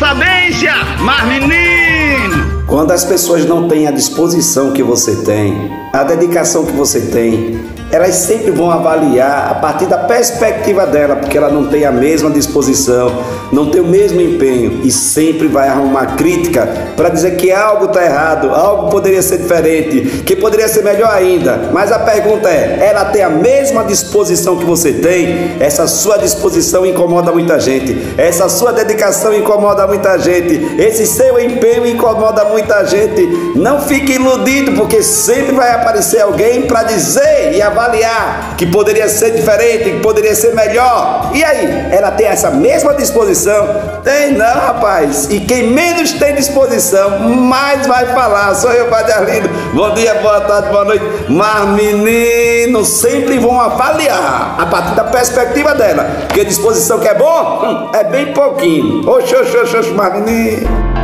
sabência, mas menino! Quando as pessoas não têm a disposição que você tem, a dedicação que você tem, elas sempre vão avaliar a partir da perspectiva dela, porque ela não tem a mesma disposição, não tem o mesmo empenho e sempre vai arrumar crítica para dizer que algo está errado, algo poderia ser diferente, que poderia ser melhor ainda. Mas a pergunta é: ela tem a mesma disposição que você tem? Essa sua disposição incomoda muita gente, essa sua dedicação incomoda muita gente, esse seu empenho incomoda muita gente. Não fique iludido, porque sempre vai aparecer alguém para dizer e avaliar avaliar que poderia ser diferente, que poderia ser melhor. E aí, ela tem essa mesma disposição? Tem não, rapaz. E quem menos tem disposição, mais vai falar. Sou eu, Padre Arlindo. Bom dia, boa tarde, boa noite. Mas, meninos, sempre vão avaliar a partir da perspectiva dela. Porque disposição que é bom, hum, é bem pouquinho. Oxe, oxe, oxe, oxe, mas menino.